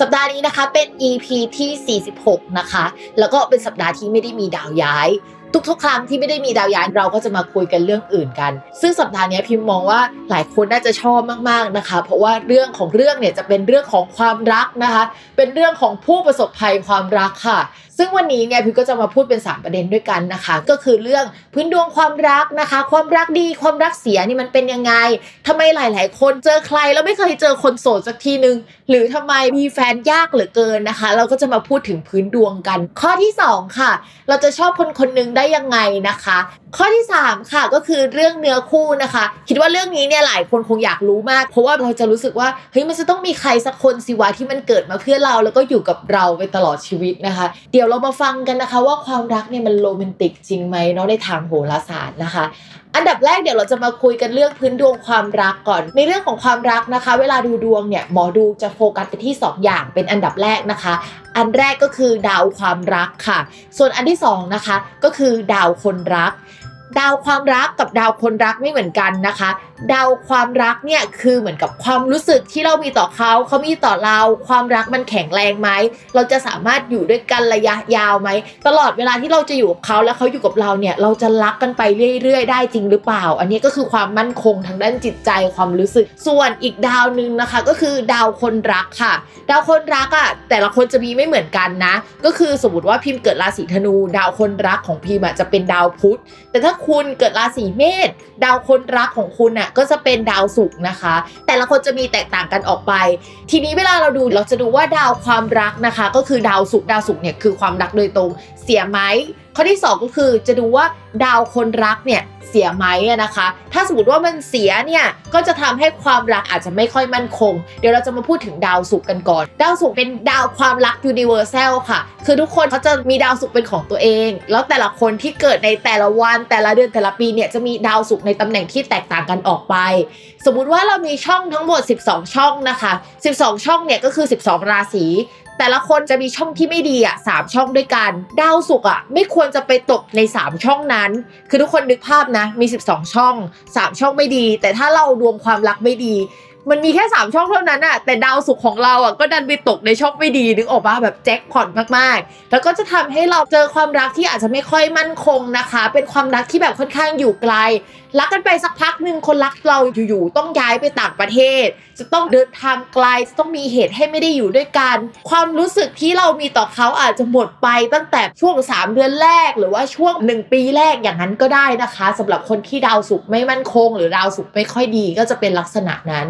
สัปดาห์นี้นะคะเป็น EP ที่ 46 นะคะ แล้วก็เป็นสัปดาห์ที่ไม่ได้มีดาวย้าย ทุกๆ ครั้งที่ไม่ได้มีดาวย้ายเราก็จะมาคุยกันเรื่องอื่นกัน ซึ่งสัปดาห์นี้พิมพ์มองว่าหลายคนน่าจะชอบมากๆนะคะ เพราะว่าเรื่องของเรื่องเนี่ยจะเป็นเรื่องของความรักนะคะ เป็นเรื่องของผู้ประสบภัยความรักค่ะ ซึ่งวันนี้เนี่ยพิวก็จะมาพูดเป็น 3 ประเด็นด้วยกันนะคะ ก็คือเรื่องพื้นดวงความรักนะคะ ความรักดีความรักเสียนี่มันเป็นยังไงทำไมหลาย ๆ คนเจอใครแล้วไม่เคยเจอคนโสดสักทีนึง หรือทำไมมีแฟนยากเหลือเกินนะคะ เราก็จะมาพูดถึงพื้นดวงกัน ข้อที่ 2 ค่ะ เราจะชอบคนคนหนึงได้ยังไงนะคะข้อที่ 3 ค่ะก็คือเรื่องเนื้อคู่นะคะ คิดว่าเรื่องนี้เนี่ยหลายคนคงอยากรู้มาก เพราะว่าเราจะรู้สึกว่าเฮ้ยมันจะต้องมีใครสักคนสิวะที่มันเกิดมาเพื่อเราแล้วก็อยู่กับเราไปตลอดชีวิตนะคะ เดี๋ยวเรามาฟังกันนะคะ ว่าความรักเนี่ยมันโรแมนติกจริงไหมเนาะในทางโหราศาสตร์นะคะ อันดับแรกเดี๋ยวเราจะมาคุยกันเรื่องพื้นดวงความรักก่อน ในเรื่องของความรักนะคะ เวลาดูดวงเนี่ยหมอดูจะโฟกัสไปที่ 2 อย่างเป็นอันดับแรกนะคะ อันแรกก็คือดาวความรักค่ะ ส่วนอันที่สองนะคะก็คือดาวคนรัก ดาวความรักกับดาวคนรักไม่เหมือนกันนะคะ ดาวความรักเนี่ยคือเหมือนกับความรู้สึกที่เรามีต่อเขาเขามีต่อเรา ความรักมันแข็งแรงไหมเราจะสามารถอยู่ด้วยกันระยะยาวไหมตลอดเวลาที่เราจะอยู่กับเขาแล้วเขาอยู่กับเราเนี่ยเราจะรักกันไปเรื่อยๆ ได้จริงหรือเปล่า อันนี้ก็คือความมั่นคงทางด้านจิตใจความรู้สึก ส่วนอีกดาวหนึ่งนะคะ ก็คือดาวคนรักค่ะ ดาวคนรักอะแต่ละคนจะมีไม่เหมือนกันนะ ก็คือสมมติว่าพิมพ์เกิดราศีธนู ดาวคนรักของพิมพ์จะเป็นดาวพุธแต่ถ้าคุณเกิดราศีเมษดาวคนรักของคุณน่ะก็จะเป็นดาวศุกร์นะคะ แต่ละคนจะมีแตกต่างกันออกไป ทีนี้เวลาเราดูเราจะดูว่าดาวความรักนะคะ ก็คือดาวศุกร์ดาวศุกร์เนี่ยคือความรักโดยตรงเสียไหม ข้อที่ 2 ก็คือจะดูว่าดาวคนรักเนี่ยเสียไหมนะคะ ถ้าสมมติว่ามันเสียเนี่ยก็จะทำให้ความรักอาจจะไม่ค่อยมั่นคง เดี๋ยวเราจะมาพูดถึงดาวศุกร์กันก่อน ดาวศุกร์เป็นดาวความรัก universal ค่ะ คือทุกคนเขาจะมีดาวศุกร์เป็นของตัวเอง แล้วแต่ละคนที่เกิดในแต่ละวันแต่ละเดือนแต่ละปีเนี่ยจะมีดาวศุกร์ในตำแหน่งที่แตกต่างกันออกไป สมมุติว่าเรามีช่องทั้งหมด 12 ช่องนะคะ 12 ช่องเนี่ยก็คือ 12 ราศี แต่ละคนจะมีช่องที่ไม่ดีอะสามช่องด้วยกัน ดาวศุกร์อะไม่ควรจะไปตกใน 3 ช่องนั้น คือทุกคนนึกภาพนะ มี 12 ช่อง 3 ช่องไม่ดี แต่ถ้าเราดวงความรักไม่ดีมันมีแค่ 3 ช่องเท่านั้นอะแต่ดาวศุกของเราอะก็ดันไปตกในช่องไม่ดีนึกออกปะแบบแจ็คพอตมากๆ แล้วก็จะทำให้เราเจอความรักที่อาจจะไม่ค่อยมั่นคงนะคะ เป็นความรักที่แบบค่อนข้างอยู่ไกลรักกันไปสักพักหนึ่งคนรักเราอยู่ๆต้องย้ายไปต่างประเทศ จะต้องเดินทางไกลจะต้องมีเหตุให้ไม่ได้อยู่ด้วยกัน ความรู้สึกที่เรามีต่อเขาอาจจะหมดไปตั้งแต่ช่วง 3 เดือนแรก หรือว่าช่วง 1 ปีแรกอย่างนั้นก็ได้นะคะสำหรับคนที่ดาวศุกร์ไม่มั่นคง หรือดาวศุกร์ไม่ค่อยดีก็จะเป็นลักษณะนั้น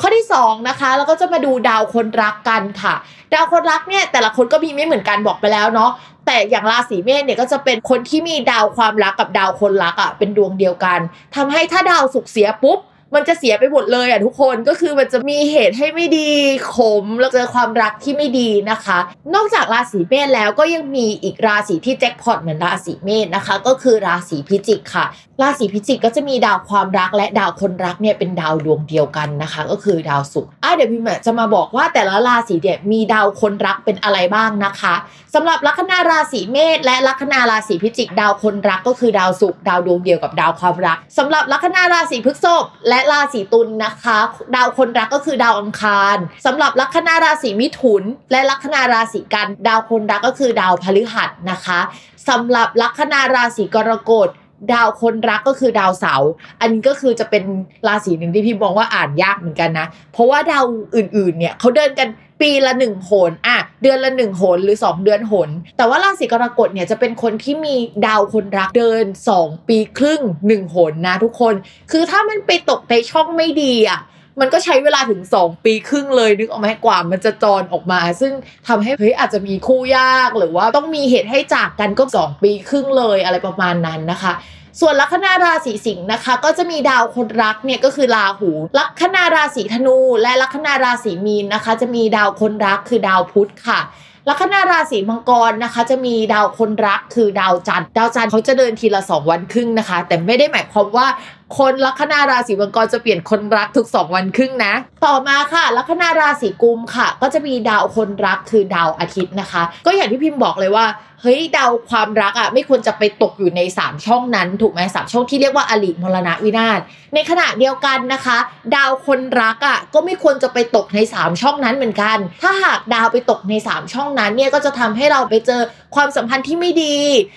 ข้อที่2นะคะเราก็จะมาดูดาวคนรักกันค่ะ ดาวคนรักเนี่ยแต่ละคนก็มีไม่เหมือนกันบอกไปแล้วเนาะ แต่อย่างราศีเมษเนี่ยก็จะเป็นคนที่มีดาวความรักกับดาวคนรักอะเป็นดวงเดียวกันทำให้ถ้าดาวศุกร์เสียปุ๊บ มันจะเสียไปหมดเลยอะทุกคนก็คือมันจะมีเหตุให้ไม่ดีขมแล้วเจอความรักที่ไม่ดีนะคะ นอกจากราศีเมษแล้วก็ยังมีอีกราศีที่แจ็คพอตเหมือนราศีเมษนะคะ ก็คือราศีพิจิกค่ะ ราศีพิจิกก็จะมีดาวความรักและดาวคนรักเนี่ยเป็นดาวดวงเดียวกันนะคะ ก็คือดาวศุกร์อะเดี๋ยวพิมจะมาบอกว่าแต่ละราศีเนี่ยมีดาวคนรักเป็นอะไรบ้างนะคะสำหรับลัคนาราศีเมษและลัคนาราศีพิจิก ดาวคนรักก็คือดาวศุกร์ดาวดวงเดียวกับดาวความรักสำหรับลัคนาราศีพฤษภและและราศีตุลย์นะคะ ดาวคนรักก็คือดาวอังคารสำหรับลัคนาราศีมิถุน และลัคนาราศีกันดาวคนรักก็คือดาวพฤหัสนะคะสำหรับลัคนาราศีกรกฎดาวคนรักก็คือดาวเสาร์อันนี้ก็คือจะเป็นราศีหนึ่งที่พี่มองว่าอ่านยากเหมือนกันนะ เพราะว่าดาวอื่นๆเนี่ยเขาเดินกัน ปีละหนึ่งโหนอะเดือนละหนึ่งหนหรือ 2 เดือนหน แต่ว่าราศีกรกฎเนี่ยจะเป็นคนที่มีดาวคนรักเดิน 2 ปีครึ่ง1หนนะทุกคน คือถ้ามันไปตกในช่องไม่ดีอะมันก็ใช้เวลาถึง 2 ปีครึ่งเลยนึกออกไหมกว่า มันจะจรออกมา ซึ่งทำให้เฮ้ยอาจจะมีคู่ยากหรือว่าต้องมีเหตุให้จากกันก็ 2 ปีครึ่งเลยอะไรประมาณนั้นนะคะ ส่วนลัคนาราศีสิงห์นะคะ ก็จะมีดาวคนรักเนี่ยก็คือราหูลัคนาราศีธนู และลัคนาราศีมีนนะคะ จะมีดาวคนรักคือดาวพุธค่ะลัคนาราศีมังกรนะคะ จะมีดาวคนรักคือดาวจันทร์ดาวจันทร์เขาจะเดินทีละสองวันครึ่งนะคะ แต่ไม่ได้หมายความว่า คนลัคนาราศีมังกรจะเปลี่ยนคนรักทุก 2 วันครึ่งนะ ต่อมาค่ะ ลัคนาราศีกุมค่ะ ก็จะมีดาวคนรักคือดาวอาทิตย์นะคะ ก็อย่างที่พิมพ์บอกเลยว่าเฮ้ยดาวความรักอะไม่ควรจะไปตกอยู่ใน 3 ช่องนั้นถูกไหมสามช่องที่เรียกว่าอลิมรณะวินาศในขณะเดียวกันนะคะ ดาวคนรักอะก็ไม่ควรจะไปตกใน 3 ช่องนั้นเหมือนกัน ถ้าหากดาวไปตกใน 3 ช่องนั้นเนี่ยก็จะทำให้เราไปเจอความสัมพันธ์ที่ไม่ดี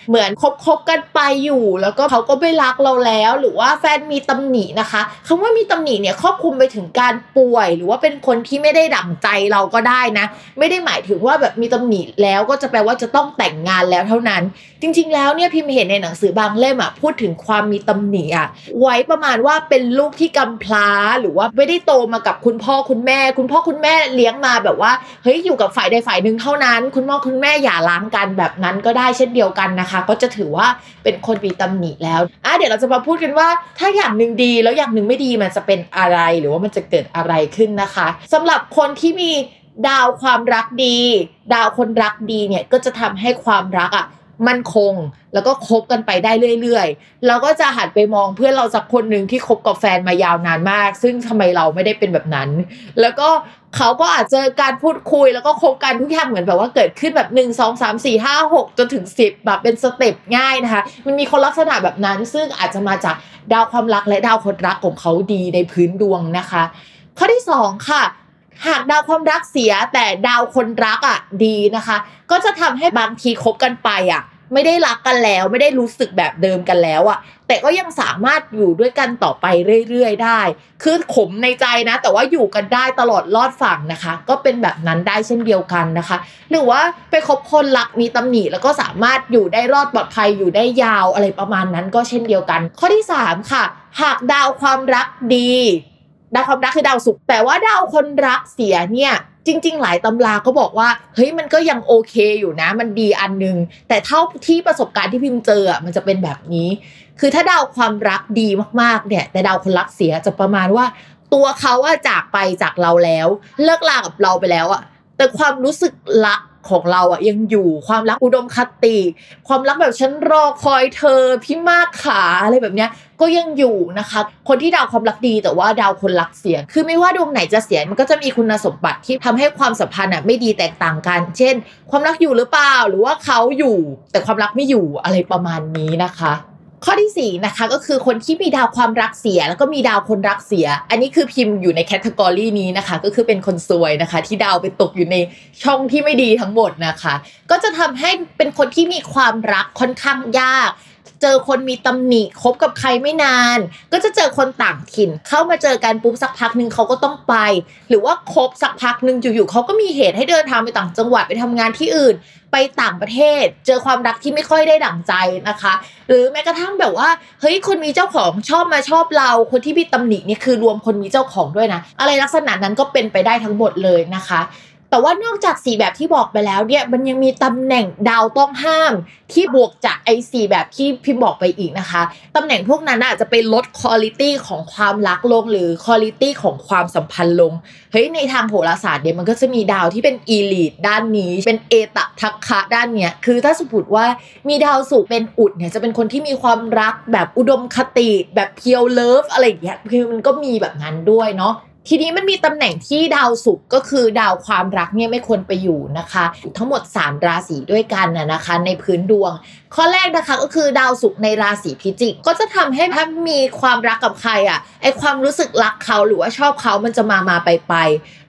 เหมือนคบคบกันไปอยู่ แล้วก็เขาก็ไม่รักเราแล้ว หรือว่าแฟนมีตำหนินะคะคำว่ามีตำหนิเนี่ยครอบคลุมไปถึงการป่วย หรือว่าเป็นคนที่ไม่ได้ดั่งใจเราก็ได้นะ ไม่ได้หมายถึงว่าแบบมีตำหนิแล้วก็จะแปลว่าจะต้องแต่งงานแล้วเท่านั้น จริง ๆ แล้วเนี่ยพิมพ์เห็นในหนังสือบางเล่มอะพูดถึงความมีตำหนิอะไว้ประมาณว่าเป็นลูกที่กำพร้าหรือว่าไม่ได้โตมากับคุณพ่อคุณแม่ คุณพ่อคุณแม่เลี้ยงมาแบบว่าเฮ้ยอยู่กับฝ่ายใดฝ่ายหนึ่งเท่านั้น คุณพ่อคุณแม่อย่าล้างกันแบบนั้นก็ได้เช่นเดียวกันนะคะ ก็จะถือว่าเป็นคนมีตำหนิแล้วอะเดี๋ยวเราจะมาพูดกันว่า ถ้าอย่างหนึ่งดีแล้วอย่างหนึ่งไม่ดีมันจะเป็นอะไรหรือว่ามันจะเกิดอะไรขึ้นนะคะสำหรับคนที่มีดาวความรักดี ดาวคนรักดีเนี่ยก็จะทำให้ความรักอะ มั่นคง แล้วก็คบกันไปได้เรื่อยๆเราก็จะหันไปมองเพื่อนเราสักคนหนึ่งที่คบกับแฟนมายาวนานมาก ซึ่งทำไมเราไม่ได้เป็นแบบนั้น แล้วก็เขาก็อาจจะการพูดคุยแล้วก็คบกันทุกอย่างเหมือนแบบว่าเกิดขึ้นแบบ1 2 3 4 5 6จนถึง10แบบเป็นสเต็ปง่ายนะคะ มันมีคนลักษณะแบบนั้น ซึ่งอาจจะมาจากดาวความรักและดาวคนรักของเขาดีในพื้นดวงนะคะ ข้อที่2ค่ะ หากดาวความรักเสียแต่ดาวคนรักอะดีนะคะ ก็จะทำให้บางทีคบกันไปอะ ไม่ได้รักกันแล้ว ไม่ได้รู้สึกแบบเดิมกันแล้วอะ แต่ก็ยังสามารถอยู่ด้วยกันต่อไปเรื่อยๆได้ คือขมในใจนะ แต่ว่าอยู่กันได้ตลอดรอดฝั่งนะคะ ก็เป็นแบบนั้นได้เช่นเดียวกันนะคะ หรือว่าไปคบคนรักมีตำหนิแล้วก็สามารถอยู่ได้รอดปลอดภัยอยู่ได้ยาวอะไรประมาณนั้นก็เช่นเดียวกัน ข้อที่สามค่ะ หากดาวความรักดี ดาวความรักคือดาวศุกร์แต่ว่าดาวคนรักเสียเนี่ยจริง ๆ หลายตำราก็บอกว่าเฮ้ยมันก็ยังโอเคอยู่นะ มันดีอันนึง แต่เท่าที่ประสบการณ์ที่พิมพ์เจออะมันจะเป็นแบบนี้ คือถ้าดาวความรักดีมากๆเนี่ย แต่ดาวคนรักเสียจะประมาณว่า ตัวเขาอะจากไปจากเราแล้ว เลิกลากับเราไปแล้วอะแต่ความรู้สึกรัก ของเราอะยังอยู่ความรักอุดมคติ ความรักแบบฉันรอคอยเธอพี่มากขาอะไรแบบเนี้ยก็ยังอยู่นะคะ คนที่ดาวความรักดีแต่ว่าดาวคนรักเสีย คือไม่ว่าดวงไหนจะเสียมันก็จะมีคุณสมบัติที่ทำให้ความสัมพันธ์อะไม่ดีแตกต่างกัน เช่น ความรักอยู่หรือเปล่า หรือว่าเขาอยู่ แต่ความรักไม่อยู่อะไรประมาณนี้นะคะ ข้อที่4นะคะก็คือคนที่มีดาวความรักเสีย แล้วก็มีดาวคนรักเสีย อันนี้คือพิมพ์อยู่ในแคตตากรีนี้นะคะ ก็คือเป็นคนซวยนะคะ ที่ดาวไปตกอยู่ในช่องที่ไม่ดีทั้งหมดนะคะ ก็จะทำให้เป็นคนที่มีความรักค่อนข้างยาก เจอคนมีตำหนิคบกับใครไม่นาน ก็จะเจอคนต่างถิ่น เข้ามาเจอกันปุ๊บสักพักหนึ่งเขาก็ต้องไป หรือว่าคบสักพักหนึ่งอยู่ๆเขาก็มีเหตุให้เดินทางไปต่างจังหวัดไปทำงานที่อื่น ไปต่างประเทศ เจอความรักที่ไม่ค่อยได้ดั่งใจนะคะ หรือแม้กระทั่งแบบว่าเฮ้ยคนมีเจ้าของชอบมาชอบเรา คนที่มีตำหนิเนี่ยคือรวมคนมีเจ้าของด้วยนะ อะไรลักษณะนั้นก็เป็นไปได้ทั้งหมดเลยนะคะ แต่ว่านอกจากสีแบบที่บอกไปแล้วเนี่ยมันยังมีตำแหน่งดาวต้องห้าม ที่บวกจากไอ้สีแบบที่พิมบอกไปอีกนะคะตำแหน่งพวกนั้นอาจจะไปลดคุณลิตี้ของความรักลงหรือคุณลิตี้ของความสัมพันธ์ลงเฮ้ยในทางโหราศาสตร์เนี่ยมันก็จะมีดาวที่เป็น elite ด้านนี้เป็นเอตทัคคะด้านเนี้ยคือถ้าสมมติว่ามีดาวศุกร์เป็นอุจเนี่ยจะเป็นคนที่มีความรักแบบอุดมคติแบบ pure love อะไรอย่างเงี้ยคือมันก็มีแบบนั้นด้วยเนาะ ทีนี้มันมีตำแหน่งที่ดาวศุกร์ก็คือดาวความรักเนี่ยไม่ควรไปอยู่นะคะ ทั้งหมด 3 ราศีด้วยกันนะคะ ในพื้นดวง ข้อแรกนะคะก็คือดาวศุกร์ในราศีพิจิก ก็จะทำให้ถ้ามีความรักกับใครอะไอความรู้สึกรักเขาหรือว่าชอบเขามันจะมามาไปไป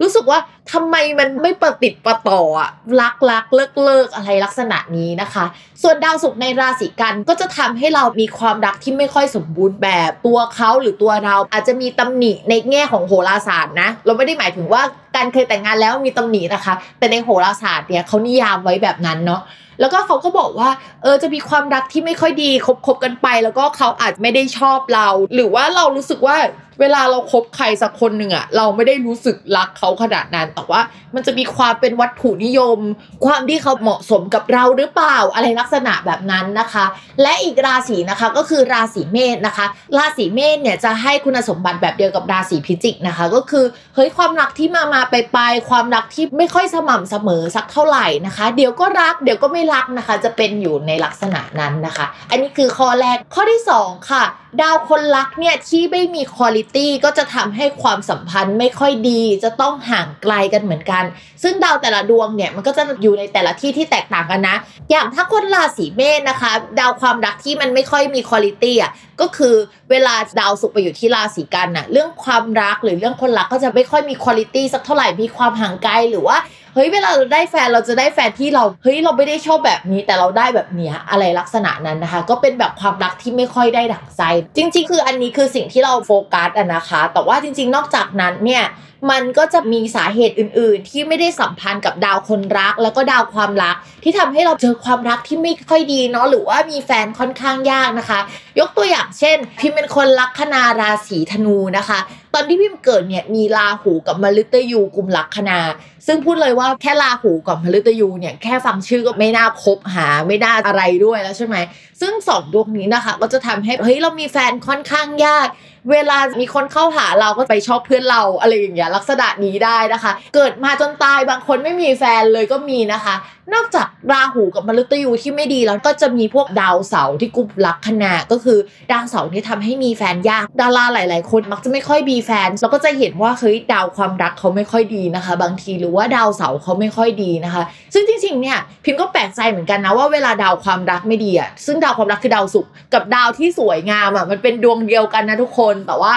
รู้สึกว่าทำไมมันไม่ประติดประต่ออะรักรักเลิกเลิกอะไรลักษณะนี้นะคะ ส่วนดาวศุกร์ในราศีกันก็จะทำให้เรามีความรักที่ไม่ค่อยสมบูรณ์แบบตัวเขาหรือตัวเราอาจจะมีตำหนิในแง่ของโหราศาสตร์นะ เราไม่ได้หมายถึงว่ากันเคยแต่งงานแล้วมีตำหนินะคะ แต่ในโหราศาสตร์เนี่ยเขานิยามไว้แบบนั้นเนาะแล้วก็เขาก็บอกว่า เออจะมีความรักที่ไม่ค่อยดีคบคบกันไป แล้วก็เขาอาจไม่ได้ชอบเรา หรือว่าเรารู้สึกว่าเวลาเราครบใครสักคนหนึ่งอะเราไม่ได้รู้สึกรักเขาขนาดนั้นแต่ว่า มันจะมีความเป็นวัตถุนิยม ความที่เขาเหมาะสมกับเราหรือเปล่าอะไรลักษณะแบบนั้นนะคะ และอีกราศีนะคะก็คือราศีเมษนะคะ ราศีเมษเนี่ยจะให้คุณสมบัติแบบเดียวกับราศีพิจิกนะคะ ก็คือเฮ้ยความรักที่มามาไปไปความรักที่ไม่ค่อยสม่ำเสมอสักเท่าไหร่นะคะ เดี๋ยวก็รักเดี๋ยวก็ไม่รักนะคะ จะเป็นอยู่ในลักษณะนั้นนะคะ อันนี้คือข้อแรกข้อที่สองค่ะ ดาวคนรักเนี่ยที่ไม่มีคุณตี้ก็จะทำให้ความสัมพันธ์ไม่ค่อยดี จะต้องห่างไกลกันเหมือนกัน ซึ่งดาวแต่ละดวงเนี่ยมันก็จะอยู่ในแต่ละที่ที่แตกต่างกันนะ อย่างถ้าคนราศีเมษนะคะ ดาวความรักที่มันไม่ค่อยมีคุณตี้อะก็คือเวลาดาวศุกไปอยู่ที่ราศีกันน่ะเรื่องความรักหรือเรื่องคนรักก็จะไม่ค่อยมีคุณตี้สักเท่าไหร่มีความห่างไกลหรือว่า เฮ้ยเวลาเราได้แฟนเราจะได้แฟนที่เราเฮ้ยเราไม่ได้ชอบแบบนี้แต่เราได้แบบเนี้ยอะไรลักษณะนั้นนะคะ ก็เป็นแบบความรักที่ไม่ค่อยได้ดั่งใจ จริง ๆ คืออันนี้คือสิ่งที่เราโฟกัสอะนะคะ แต่ว่าจริง ๆ นอกจากนั้นเนี่ย มันก็จะมีสาเหตุอื่น ๆ ที่ไม่ได้สัมพันธ์กับดาวคนรัก แล้วก็ดาวความรัก ที่ทำให้เราเจอความรักที่ไม่ค่อยดีเนาะหรือว่ามีแฟนค่อนข้างยากนะคะ ยกตัวอย่างเช่น พิมเป็นคนลัคนาราศีธนูนะคะ ตอนที่พิมเกิดเนี่ยมีราหูกับมฤตยูกลุ่มลัคนา ซึ่งพูดเลยว่าแค่ราหูกับมฤตยูเนี่ยแค่ฟังชื่อก็ไม่น่าคบหาไม่น่าอะไรด้วยแล้วใช่ไหม ซึ่งสองดวงนี้นะคะ ก็จะทำให้เฮ้ยเรามีแฟนค่อนข้างยาก เวลามีคนเข้าหาเราก็ไปชอบเพื่อนเราอะไรอย่างเงี้ยลักษณะนี้ได้นะคะ เกิดมาจนตายบางคนไม่มีแฟนเลยก็มีนะคะนอกจากราหูกับมฤตยูที่ไม่ดีแล้วก็จะมีพวกดาวเสาร์ที่กุมลักคนาก็คือดาวเสาร์นี่ทำให้มีแฟนยาก ดาราหลาย ๆ คนมักจะไม่ค่อยมีแฟนแล้วก็จะเห็นว่าเฮ้ยดาวความรักเขาไม่ค่อยดีนะคะ บางทีหรือว่าดาวเสาร์เขาไม่ค่อยดีนะคะ ซึ่งจริง ๆ เนี่ยพิมก็แปลกใจเหมือนกันนะว่าเวลาดาวความรักไม่ดีอะซึ่งดาวความรักคือดาวศุกร์กับดาวที่สวยงามอะมันเป็นดวงเดียวกันนะทุกคนแต่ว่า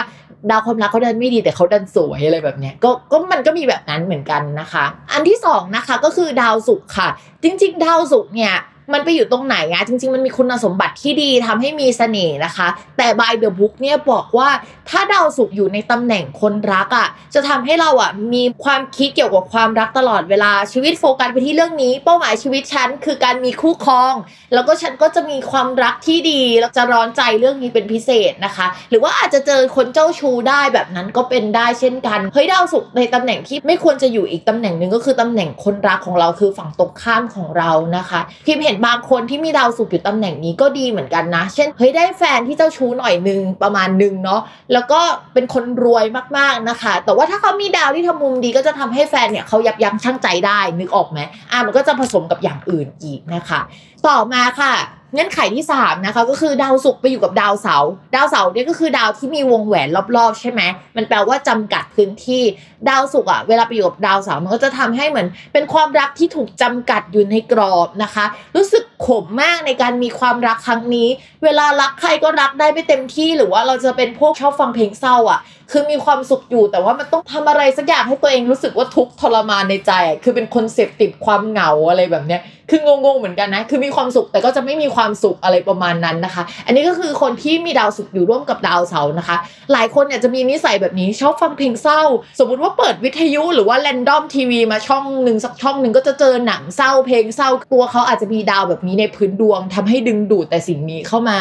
ดาวความรักเขาดันไม่ดีแต่เขาดันสวยอะไรแบบเนี้ยก็ก็มันก็มีแบบนั้นเหมือนกันนะคะ อันที่สองนะคะก็คือดาวศุกร์ค่ะ จริง ๆ ดาวศุกร์เนี่ย มันไปอยู่ตรงไหนอะจริง ๆ มันมีคุณสมบัติที่ดีทำให้มีเสน่ห์นะคะ แต่ by the book เนี่ยบอกว่าถ้าดาวศุกอยู่ในตำแหน่งคนรักอะจะทำให้เราอะมีความคิดเกี่ยวกับความรักตลอดเวลาชีวิตโฟกัสไปที่เรื่องนี้ เป้าหมายชีวิตฉันคือการมีคู่ครอง แล้วก็ฉันก็จะมีความรักที่ดีแล้วจะร้อนใจเรื่องนี้เป็นพิเศษนะคะ หรือว่าอาจจะเจอคนเจ้าชู้ได้แบบนั้นก็เป็นได้เช่นกันเฮ้ยดาวศุกในตำแหน่งที่ไม่ควรจะอยู่อีกตำแหน่งหนึ่งก็คือตำแหน่งคนรักของเราคือฝั่งตรงข้ามของเรานะคะพิมเห็นบางคนที่มีดาวศุกร์อยู่ตำแหน่งนี้ก็ดีเหมือนกันนะ เช่นเฮ้ยได้แฟนที่เจ้าชู้หน่อยนึงประมาณนึงเนาะแล้วก็เป็นคนรวยมากๆนะคะ แต่ว่าถ้าเขามีดาวที่ทำมุมดีก็จะทำให้แฟนเนี่ยเขายับยั้งชั่งใจได้นึกออกไหมอะมันก็จะผสมกับอย่างอื่นอีกนะคะ ต่อมาค่ะเงื่อนไขที่3นะคะก็คือดาวศุกร์ไปอยู่กับดาวเสาร์ดาวเสาร์เนี่ยก็คือดาวที่มีวงแหวนรอบๆ ใช่ไหมมันแปลว่าจำกัดพื้นที่ ดาวศุกร์อะเวลาไปอยู่กับดาวเสาร์มันก็จะทำให้เหมือน เป็นความรักที่ถูกจำกัดอยู่ในกรอบนะคะ รู้สึกขมมากในการมีความรักครั้งนี้ เวลารักใครก็รักได้ไม่เต็มที่หรือว่าเราจะเป็นพวกชอบฟังเพลงเศร้าอะคือมีความสุขอยู่แต่ว่ามันต้องทำอะไรสักอย่างให้ตัวเองรู้สึกว่าทุกทรมานในใจ คือเป็นคนเสพติดความเหงาอะไรแบบเนี้ยคืองงๆเหมือนกันนะ คือมีความสุขแต่ก็จะไม่มีความสุขอะไรประมาณนั้นนะคะ อันนี้ก็คือคนที่มีดาวศุกร์อยู่ร่วมกับดาวเสาร์นะคะ หลายคนเนี่ยจะมีนิสัยแบบนี้ชอบฟังเพลงเศร้า สมมุติว่าเปิดวิทยุหรือว่าแรนดอมทีวีมาช่องหนึ่งสักช่องหนึ่งก็จะเจอหนังเศร้าเพลงเศร้าตัวเขาอาจจะมีดาวแบบนี้ในพื้นดวงทำให้ดึงดูดแต่สิ่งนี้เข้ามา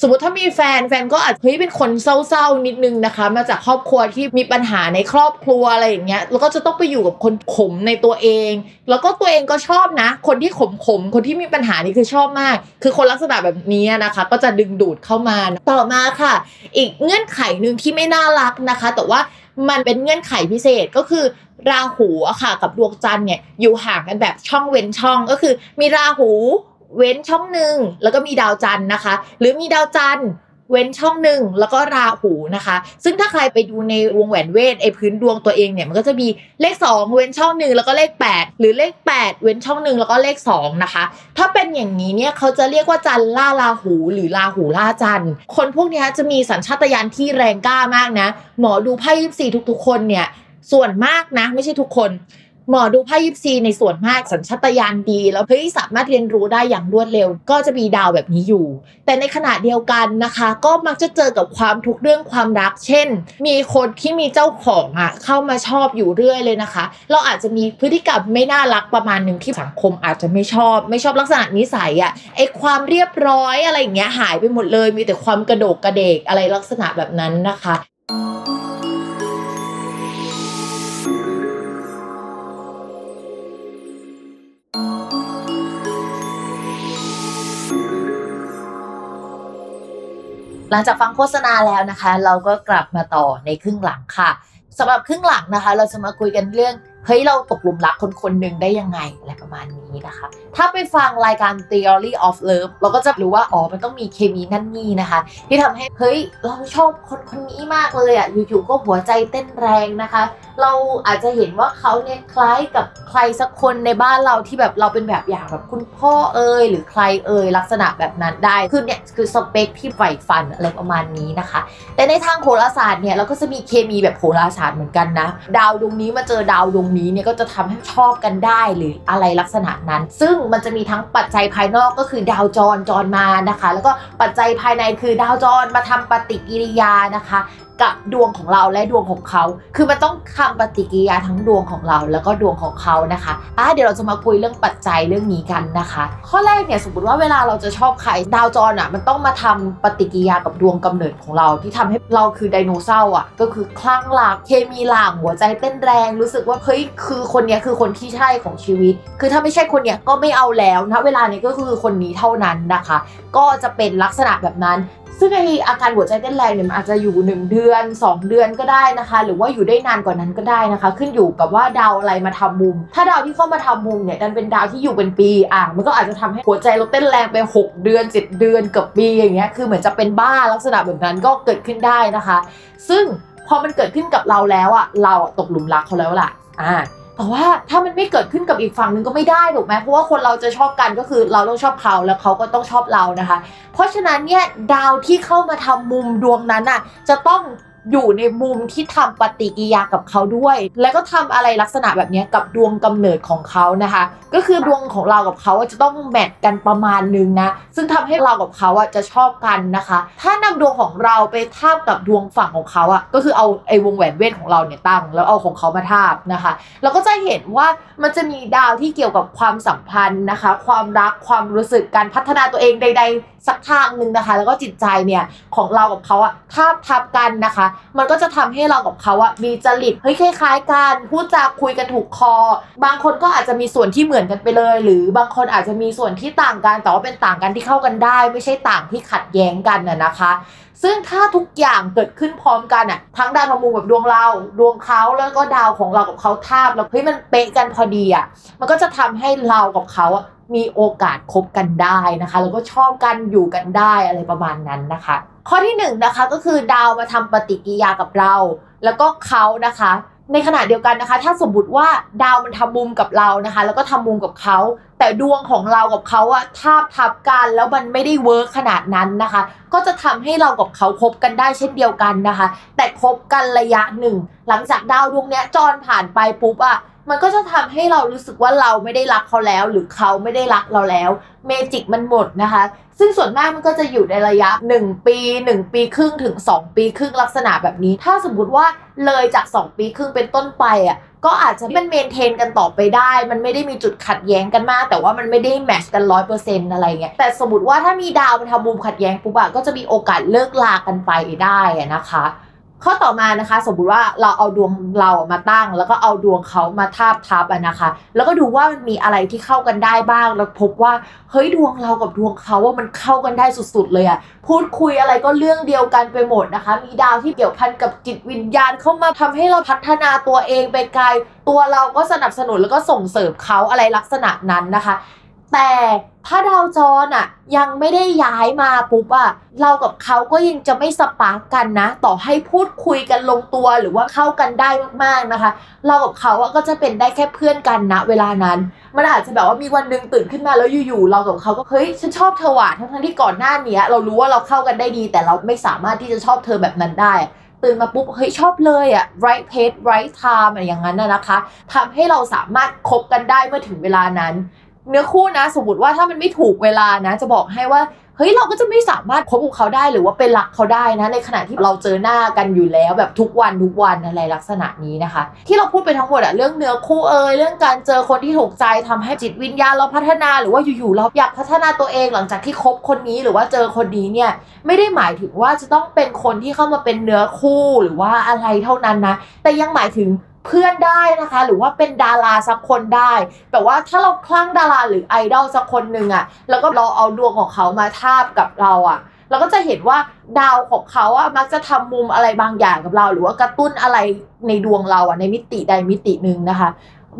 สมมติถ้ามีแฟนแฟนก็อาจเฮ้ยเป็นคนเศร้าๆนิดนึงนะคะ มาจากครอบครัวที่มีปัญหาในครอบครัวอะไรอย่างเงี้ยแล้วก็จะต้องไปอยู่กับคนขมในตัวเอง แล้วก็ตัวเองก็ชอบนะ คนที่ขมขมคนที่มีปัญหานี่คือชอบมาก คือคนลักษณะแบบนี้นะคะ ก็จะดึงดูดเข้ามาต่อมาค่ะ อีกเงื่อนไขหนึ่งที่ไม่น่ารักนะคะ แต่ว่ามันเป็นเงื่อนไขพิเศษก็คือราหูอะค่ะ กับดวงจันทร์เนี่ยอยู่ห่างกันแบบช่องเว้นช่องก็คือ มีราหูเว้นช่องหนึ่งแล้วก็มีดาวจันทร์นะคะ หรือมีดาวจันทร์ เว้นช่องหนึ่งแล้วก็ราหูนะคะ ซึ่งถ้าใครไปดูในวงแหวนเวทไอพื้นดวงตัวเองเนี่ยมันก็จะมีเลข 2 เว้นช่องหนึ่งแล้วก็เลข 8 หรือเลข 8 เว้นช่องหนึ่งแล้วก็เลข2นะคะ ถ้าเป็นอย่างนี้เนี่ยเขาจะเรียกว่าจันล่าราหูหรือราหูล่าจันคนพวกนี้จะมีสัญชาตญาณที่แรงกล้ามากนะ หมอดูไพ่ยิปซีทุกๆ คนเนี่ยส่วนมากนะ ไม่ใช่ทุกคน หมอดูไพ่ยิปซีในส่วนมากสัญชาตญาณดี แล้วเฮ้ยสามารถเรียนรู้ได้อย่างรวดเร็ว ก็จะมีดาวแบบนี้อยู่ แต่ในขณะเดียวกันนะคะ ก็มักจะเจอกับความทุกข์เรื่องความรัก เช่น มีคนที่มีเจ้าของอะเข้ามาชอบอยู่เรื่อยเลยนะคะ เราอาจจะมีพฤติกรรมไม่น่ารักประมาณหนึ่งที่สังคมอาจจะไม่ชอบ ไม่ชอบลักษณะนิสัยอะไอความเรียบร้อยอะไรอย่างเงี้ยหายไปหมดเลย มีแต่ความกระโดกกระเดกอะไรลักษณะแบบนั้นนะคะ หลังจากฟังโฆษณาแล้วนะคะ เราก็กลับมาต่อในครึ่งหลังค่ะสำหรับครึ่งหลังนะคะ เราจะมาคุยกันเรื่องเฮ้ยเราตกหลุมรักคนคนหนึ่งได้ยังไงอะไรประมาณนี้ นะคะ ถ้าไปฟังรายการ Theory of Love เราก็จะรู้ว่า อ๋อ มันต้องมีเคมีนั่นนี่นะคะ ที่ทำให้ เฮ้ย เราชอบคนคนนี้มากเลยอะ อยู่ๆ ก็หัวใจเต้นแรงนะคะ เราอาจจะเห็นว่าเขาเนี่ยคล้ายกับใครสักคนในบ้านเราที่แบบเราเป็นแบบอย่างแบบคุณพ่อเอ่ยหรือใครเอ่ยลักษณะแบบนั้นได้คือเนี่ยคือสเปคที่ใฝ่ฝันอะไรประมาณนี้นะคะ แต่ในทางโหราศาสตร์เนี่ยเราก็จะมีเคมีแบบโหราศาสตร์เหมือนกันนะ ดาวดวงนี้มาเจอดาวดวงนี้เนี่ยก็จะทำให้ชอบกันได้หรืออะไรลักษณะนั้น ซึ่งมันจะมีทั้งปัจจัยภายนอกก็คือดาวจรจรมานะคะ แล้วก็ปัจจัยภายในคือดาวจรมาทำปฏิกิริยานะคะกับดวงของเราและดวงของเขา คือมันต้องทำปฏิกิริยาทั้งดวงของเรา แล้วก็ดวงของเขานะคะอะเดี๋ยวเราจะมาคุยเรื่องปัจจัยเรื่องนี้กันนะคะ ข้อแรกเนี่ยสมมติว่าเวลาเราจะชอบใครดาวจรอะมันต้องมาทำปฏิกิริยากับดวงกำเนิดของเราที่ทำให้เราคือไดโนเสาร์อะก็คือคลั่งรักเคมีหลังหัวใจเต้นแรง รู้สึกว่าเฮ้ยคือคนเนี้ยคือคนที่ใช่ของชีวิต คือถ้าไม่ใช่คนเนี้ยก็ไม่เอาแล้วนะเวลานี้ก็คือคนนี้เท่านั้นนะคะ ก็จะเป็นลักษณะแบบนั้น ซึ่งไออาการหัวใจเต้นแรงเนี่ยมันอาจจะอยู่1เดือนือน 2 เดือนก็ได้นะคะ หรือว่าอยู่ได้นานกว่านั้นก็ได้นะคะ ขึ้นอยู่กับว่าดาวอะไรมาทำมุม ถ้าดาวที่เข้ามาทำมุมเนี่ยดันเป็นดาวที่อยู่เป็นปีอะมันก็อาจจะทำให้หัวใจเราเต้นแรงไป 6 เดือน 7 เดือนเกือบปีอย่างเงี้ยคือเหมือนจะเป็นบ้าลักษณะแบบนั้นก็เกิดขึ้นได้นะคะ ซึ่งพอมันเกิดขึ้นกับเราแล้วอะเราตกหลุมรักเขาแล้วล่ะอ่า แต่ว่าถ้ามันไม่เกิดขึ้นกับอีกฝั่งหนึ่งก็ไม่ได้ถูกไหมเพราะว่าคนเราจะชอบกันก็คือเราต้องชอบเขาแล้วเขาก็ต้องชอบเรานะคะ เพราะฉะนั้นเนี่ยดาวที่เข้ามาทำมุมดวงนั้นน่ะจะต้อง อยู่ในมุมที่ทำปฏิกิริยากับเขาด้วย แล้วก็ทำอะไรลักษณะแบบนี้กับดวงกำเนิดของเขานะคะ ก็คือดวงของเรากับเขาจะต้องแมทกันประมาณนึงนะ ซึ่งทำให้เรากับเขาอะจะชอบกันนะคะ ถ้านำดวงของเราไปทาบกับดวงฝั่งของเขาอะก็คือเอาไอ้วงแหวนเวทของเราเนี่ยตั้ง แล้วเอาของเขามาทาบนะคะ เราก็จะเห็นว่ามันจะมีดาวที่เกี่ยวกับความสัมพันธ์นะคะ ความรักความรู้สึกการพัฒนาตัวเองใด ๆ สักทางหนึ่งนะคะ แล้วก็จิตใจเนี่ยของเรากับเขาอะทาบทับกันนะคะมันก็จะทำให้เรากับเขาอะมีจริตเฮ้ยคล้ายๆกันพูดจาคุยกันถูกคอ บางคนก็อาจจะมีส่วนที่เหมือนกันไปเลย หรือบางคนอาจจะมีส่วนที่ต่างกัน แต่ว่าเป็นต่างกันที่เข้ากันได้ ไม่ใช่ต่างที่ขัดแย้งกันน่ะนะคะ ซึ่งถ้าทุกอย่างเกิดขึ้นพร้อมกันอะทั้งดาวทำมุมกับดวงเราดวงเขาแล้วก็ดาวของเรากับเขาทาบแล้วเฮ้ยมันเป๊ะกันพอดีอะมันก็จะทำให้เรากับเขาอะมีโอกาสคบกันได้นะคะ แล้วก็ชอบกันอยู่กันได้อะไรประมาณนั้นนะคะ ข้อที่หนึ่งนะคะก็คือดาวมาทำปฏิกิริยากับเรา แล้วก็เขานะคะ ในขณะเดียวกันนะคะ ถ้าสมมติว่าดาวมันทำมุมกับเรานะคะ แล้วก็ทำมุมกับเขา แต่ดวงของเรากับเขาอะทาบทับกันแล้วมันไม่ได้ work ขนาดนั้นนะคะ ก็จะทำให้เรากับเขาคบกันได้เช่นเดียวกันนะคะ แต่คบกันระยะหนึ่งหลังจากดาวดวงเนี้ยจรผ่านไปปุ๊บอะ มันก็จะทำให้เรารู้สึกว่าเราไม่ได้รักเขาแล้ว หรือเขาไม่ได้รักเราแล้ว magic มันหมดนะคะ ซึ่งส่วนมากมันก็จะอยู่ในระยะ 1 ปี 1 ปีครึ่งถึง 2 ปีครึ่งลักษณะแบบนี้ ถ้าสมมติว่าเลยจาก 2 ปีครึ่งเป็นต้นไปอะก็อาจจะมัน maintain กันต่อไปได้ มันไม่ได้มีจุดขัดแย้งกันมาก แต่ว่ามันไม่ได้ match กันร้อยเปอร์เซ็นต์อะไรเงี้ย แต่สมมติว่าถ้ามีดาวมันทำมุมขัดแย้งปุ๊บอะก็จะมีโอกาสเลิกลากันไปได้อะนะคะ ข้อต่อมานะคะสมมติว่าเราเอาดวงเรามาตั้ง แล้วก็เอาดวงเขามาทาบทับอะนะคะ แล้วก็ดูว่ามันมีอะไรที่เข้ากันได้บ้าง แล้วพบว่าเฮ้ยดวงเรากับดวงเขาว่ามันเข้ากันได้สุด ๆ เลยอะพูดคุยอะไรก็เรื่องเดียวกันไปหมดนะคะ มีดาวที่เกี่ยวพันกับจิตวิญญาณเข้ามาทำให้เราพัฒนาตัวเองไปไกล ตัวเราก็สนับสนุนแล้วก็ส่งเสริมเขาอะไรลักษณะนั้นนะคะ แต่ถ้าดาวจรอะยังไม่ได้ย้ายมาปุ๊บอะเรากับเขาก็ยังจะไม่สปาร์กกันนะ ต่อให้พูดคุยกันลงตัวหรือว่าเข้ากันได้มากๆนะคะ เรากับเขาอะก็จะเป็นได้แค่เพื่อนกันนะ เวลานั้น มันอาจจะแบบว่ามีวันหนึ่งตื่นขึ้นมาแล้วอยู่ๆเรากับเขาก็เฮ้ยฉันชอบเธอว่ะทั้งๆที่ก่อนหน้านี้เรารู้ว่าเราเข้ากันได้ดี แต่เราไม่สามารถที่จะชอบเธอแบบนั้นได้ตื่นมาปุ๊บเฮ้ยชอบเลยอะ right place right time อะไรอย่างนั้นนะคะทำให้เราสามารถคบกันได้เมื่อถึงเวลานั้น เนื้อคู่นะ สมมติว่าถ้ามันไม่ถูกเวลานะ จะบอกให้ว่าเฮ้ยเราก็จะไม่สามารถคบกับเขาได้หรือว่าเป็นรักเขาได้นะ ในขณะที่เราเจอหน้ากันอยู่แล้วแบบทุกวันทุกวันอะไรลักษณะนี้นะคะ ที่เราพูดไปทั้งหมดอะเรื่องเนื้อคู่เอยเรื่องการเจอคนที่ถูกใจทำให้จิตวิญญาณเราพัฒนาหรือว่าอยู่ๆเราอยากพัฒนาตัวเองหลังจากที่คบคนนี้หรือว่าเจอคนนี้เนี่ยไม่ได้หมายถึงว่าจะต้องเป็นคนที่เข้ามาเป็นเนื้อคู่หรือว่าอะไรเท่านั้นนะแต่ยังหมายถึง เพื่อนได้นะคะ หรือว่าเป็นดาราสักคนได้ แต่ว่าถ้าเราคลั่งดาราหรือไอดอลสักคนหนึ่งอะแล้วก็เราเอาดวงของเขามาทาบกับเราอะเราก็จะเห็นว่าดาวของเขาอะมักจะทำมุมอะไรบางอย่างกับเรา หรือว่ากระตุ้นอะไรในดวงเราอะในมิติใดมิติหนึ่งนะคะ